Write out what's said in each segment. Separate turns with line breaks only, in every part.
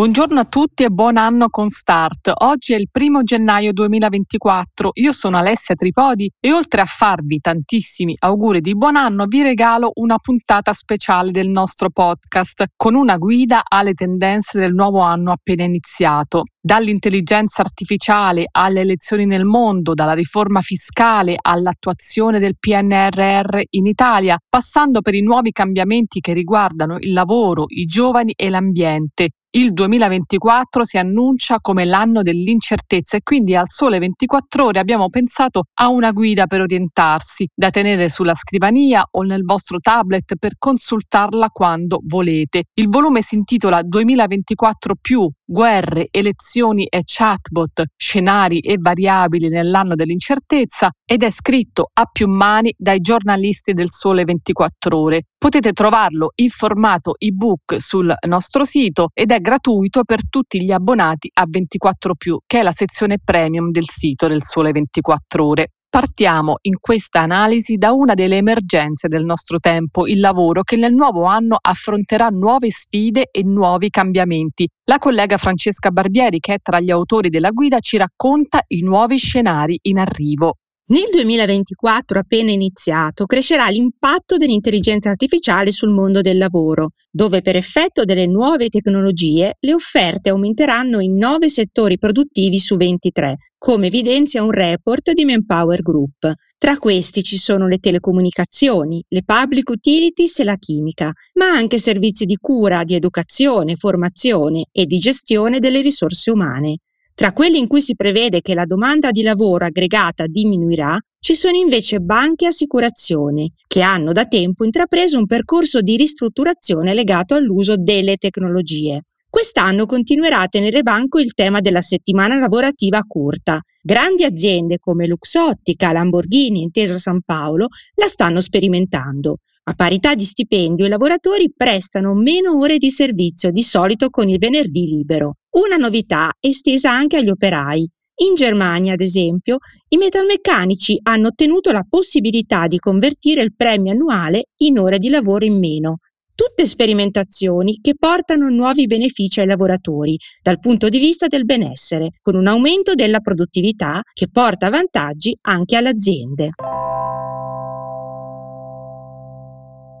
Buongiorno a tutti e buon anno con Start. Oggi è il primo gennaio 2024. Io sono Alessia Tripodi e oltre a farvi tantissimi auguri di buon anno vi regalo una puntata speciale del nostro podcast con una guida alle tendenze del nuovo anno appena iniziato. Dall'intelligenza artificiale alle elezioni nel mondo, dalla riforma fiscale all'attuazione del PNRR in Italia, passando per i nuovi cambiamenti che riguardano il lavoro, i giovani e l'ambiente. Il 2024 si annuncia come l'anno dell'incertezza e quindi al sole 24 ore abbiamo pensato a una guida per orientarsi, da tenere sulla scrivania o nel vostro tablet per consultarla quando volete. Il volume si intitola 2024 più guerre, elezioni e chatbot, scenari e variabili nell'anno dell'incertezza ed è scritto a più mani dai giornalisti del Sole 24 ore. Potete trovarlo in formato ebook sul nostro sito ed è gratuito per tutti gli abbonati a 24 che è la sezione premium del sito del Sole 24 ore. Partiamo in questa analisi da una delle emergenze del nostro tempo, il lavoro, che nel nuovo anno affronterà nuove sfide e nuovi cambiamenti. La collega Francesca Barbieri, che è tra gli autori della guida, ci racconta i nuovi scenari in arrivo.
Nel 2024, appena iniziato, crescerà l'impatto dell'intelligenza artificiale sul mondo del lavoro, dove per effetto delle nuove tecnologie le offerte aumenteranno in 9 settori produttivi su 23, come evidenzia un report di Manpower Group. Tra questi ci sono le telecomunicazioni, le public utilities e la chimica, ma anche servizi di cura, di educazione, formazione e di gestione delle risorse umane. Tra quelli in cui si prevede che la domanda di lavoro aggregata diminuirà, ci sono invece banche e assicurazioni, che hanno da tempo intrapreso un percorso di ristrutturazione legato all'uso delle tecnologie. Quest'anno continuerà a tenere banco il tema della settimana lavorativa corta. Grandi aziende come Luxottica, Lamborghini Intesa San Paolo la stanno sperimentando. A parità di stipendio i lavoratori prestano meno ore di servizio di solito con il venerdì libero. Una novità estesa anche agli operai. In Germania, ad esempio, i metalmeccanici hanno ottenuto la possibilità di convertire il premio annuale in ore di lavoro in meno. Tutte sperimentazioni che portano nuovi benefici ai lavoratori dal punto di vista del benessere, con un aumento della produttività che porta vantaggi anche alle aziende.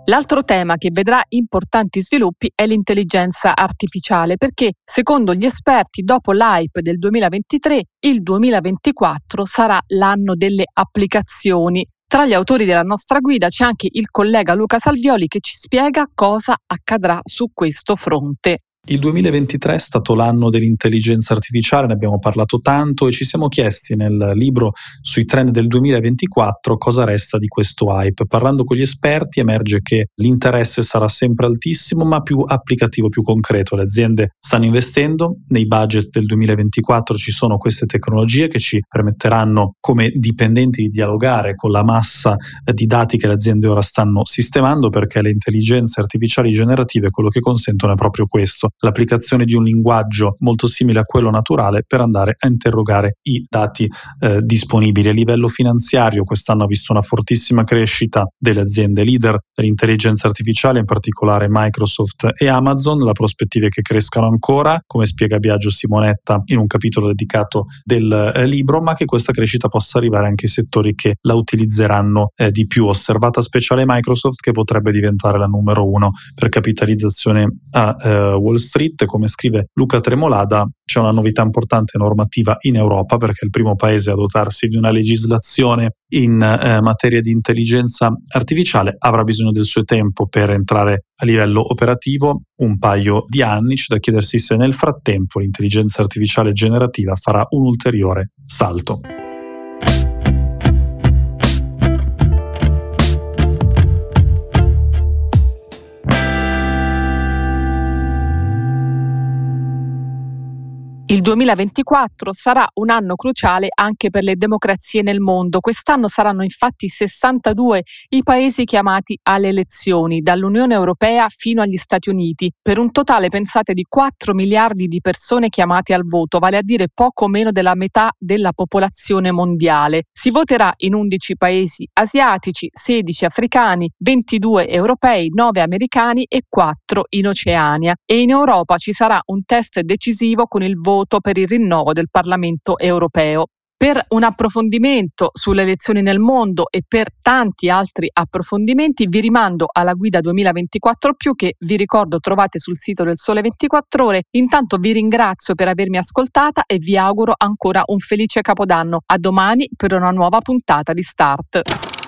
L'altro tema che vedrà importanti sviluppi è l'intelligenza artificiale perché, secondo gli esperti, dopo l'hype del 2023, il 2024 sarà l'anno delle applicazioni. Tra gli autori della nostra guida c'è anche il collega Luca Salvioli che ci spiega cosa accadrà su questo fronte.
Il 2023 è stato l'anno dell'intelligenza artificiale, ne abbiamo parlato tanto e ci siamo chiesti nel libro sui trend del 2024 cosa resta di questo hype. Parlando con gli esperti emerge che l'interesse sarà sempre altissimo ma più applicativo, più concreto. Le aziende stanno investendo, nei budget del 2024 ci sono queste tecnologie che ci permetteranno come dipendenti di dialogare con la massa di dati che le aziende ora stanno sistemando perché le intelligenze artificiali generative quello che consentono è proprio questo l'applicazione di un linguaggio molto simile a quello naturale per andare a interrogare i dati eh, disponibili. A livello finanziario quest'anno ha visto una fortissima crescita delle aziende leader dell'intelligenza artificiale, in particolare Microsoft e Amazon. La prospettiva è che crescano ancora, come spiega Biagio Simonetta in un capitolo dedicato del eh, libro, ma che questa crescita possa arrivare anche ai settori che la utilizzeranno eh, di più. Osservata speciale Microsoft che potrebbe diventare la numero uno per capitalizzazione a eh, Wall Street, come scrive Luca Tremolada, c'è una novità importante normativa in Europa perché è il primo paese a dotarsi di una legislazione in eh, materia di intelligenza artificiale, avrà bisogno del suo tempo per entrare a livello operativo, un paio di anni, c'è da chiedersi se nel frattempo l'intelligenza artificiale generativa farà un ulteriore salto.
Il 2024 sarà un anno cruciale anche per le democrazie nel mondo. Quest'anno saranno infatti 62 i paesi chiamati alle elezioni, dall'Unione Europea fino agli Stati Uniti, per un totale, pensate, di 4 miliardi di persone chiamate al voto, vale a dire poco meno della metà della popolazione mondiale. Si voterà in 11 paesi asiatici, 16 africani, 22 europei, 9 americani e 4 in Oceania. E in Europa ci sarà un test decisivo con il voto voto per il rinnovo del Parlamento europeo. Per un approfondimento sulle elezioni nel mondo e per tanti altri approfondimenti vi rimando alla guida 2024 che vi ricordo trovate sul sito del Sole 24 ore. Intanto vi ringrazio per avermi ascoltata e vi auguro ancora un felice capodanno. A domani per una nuova puntata di Start.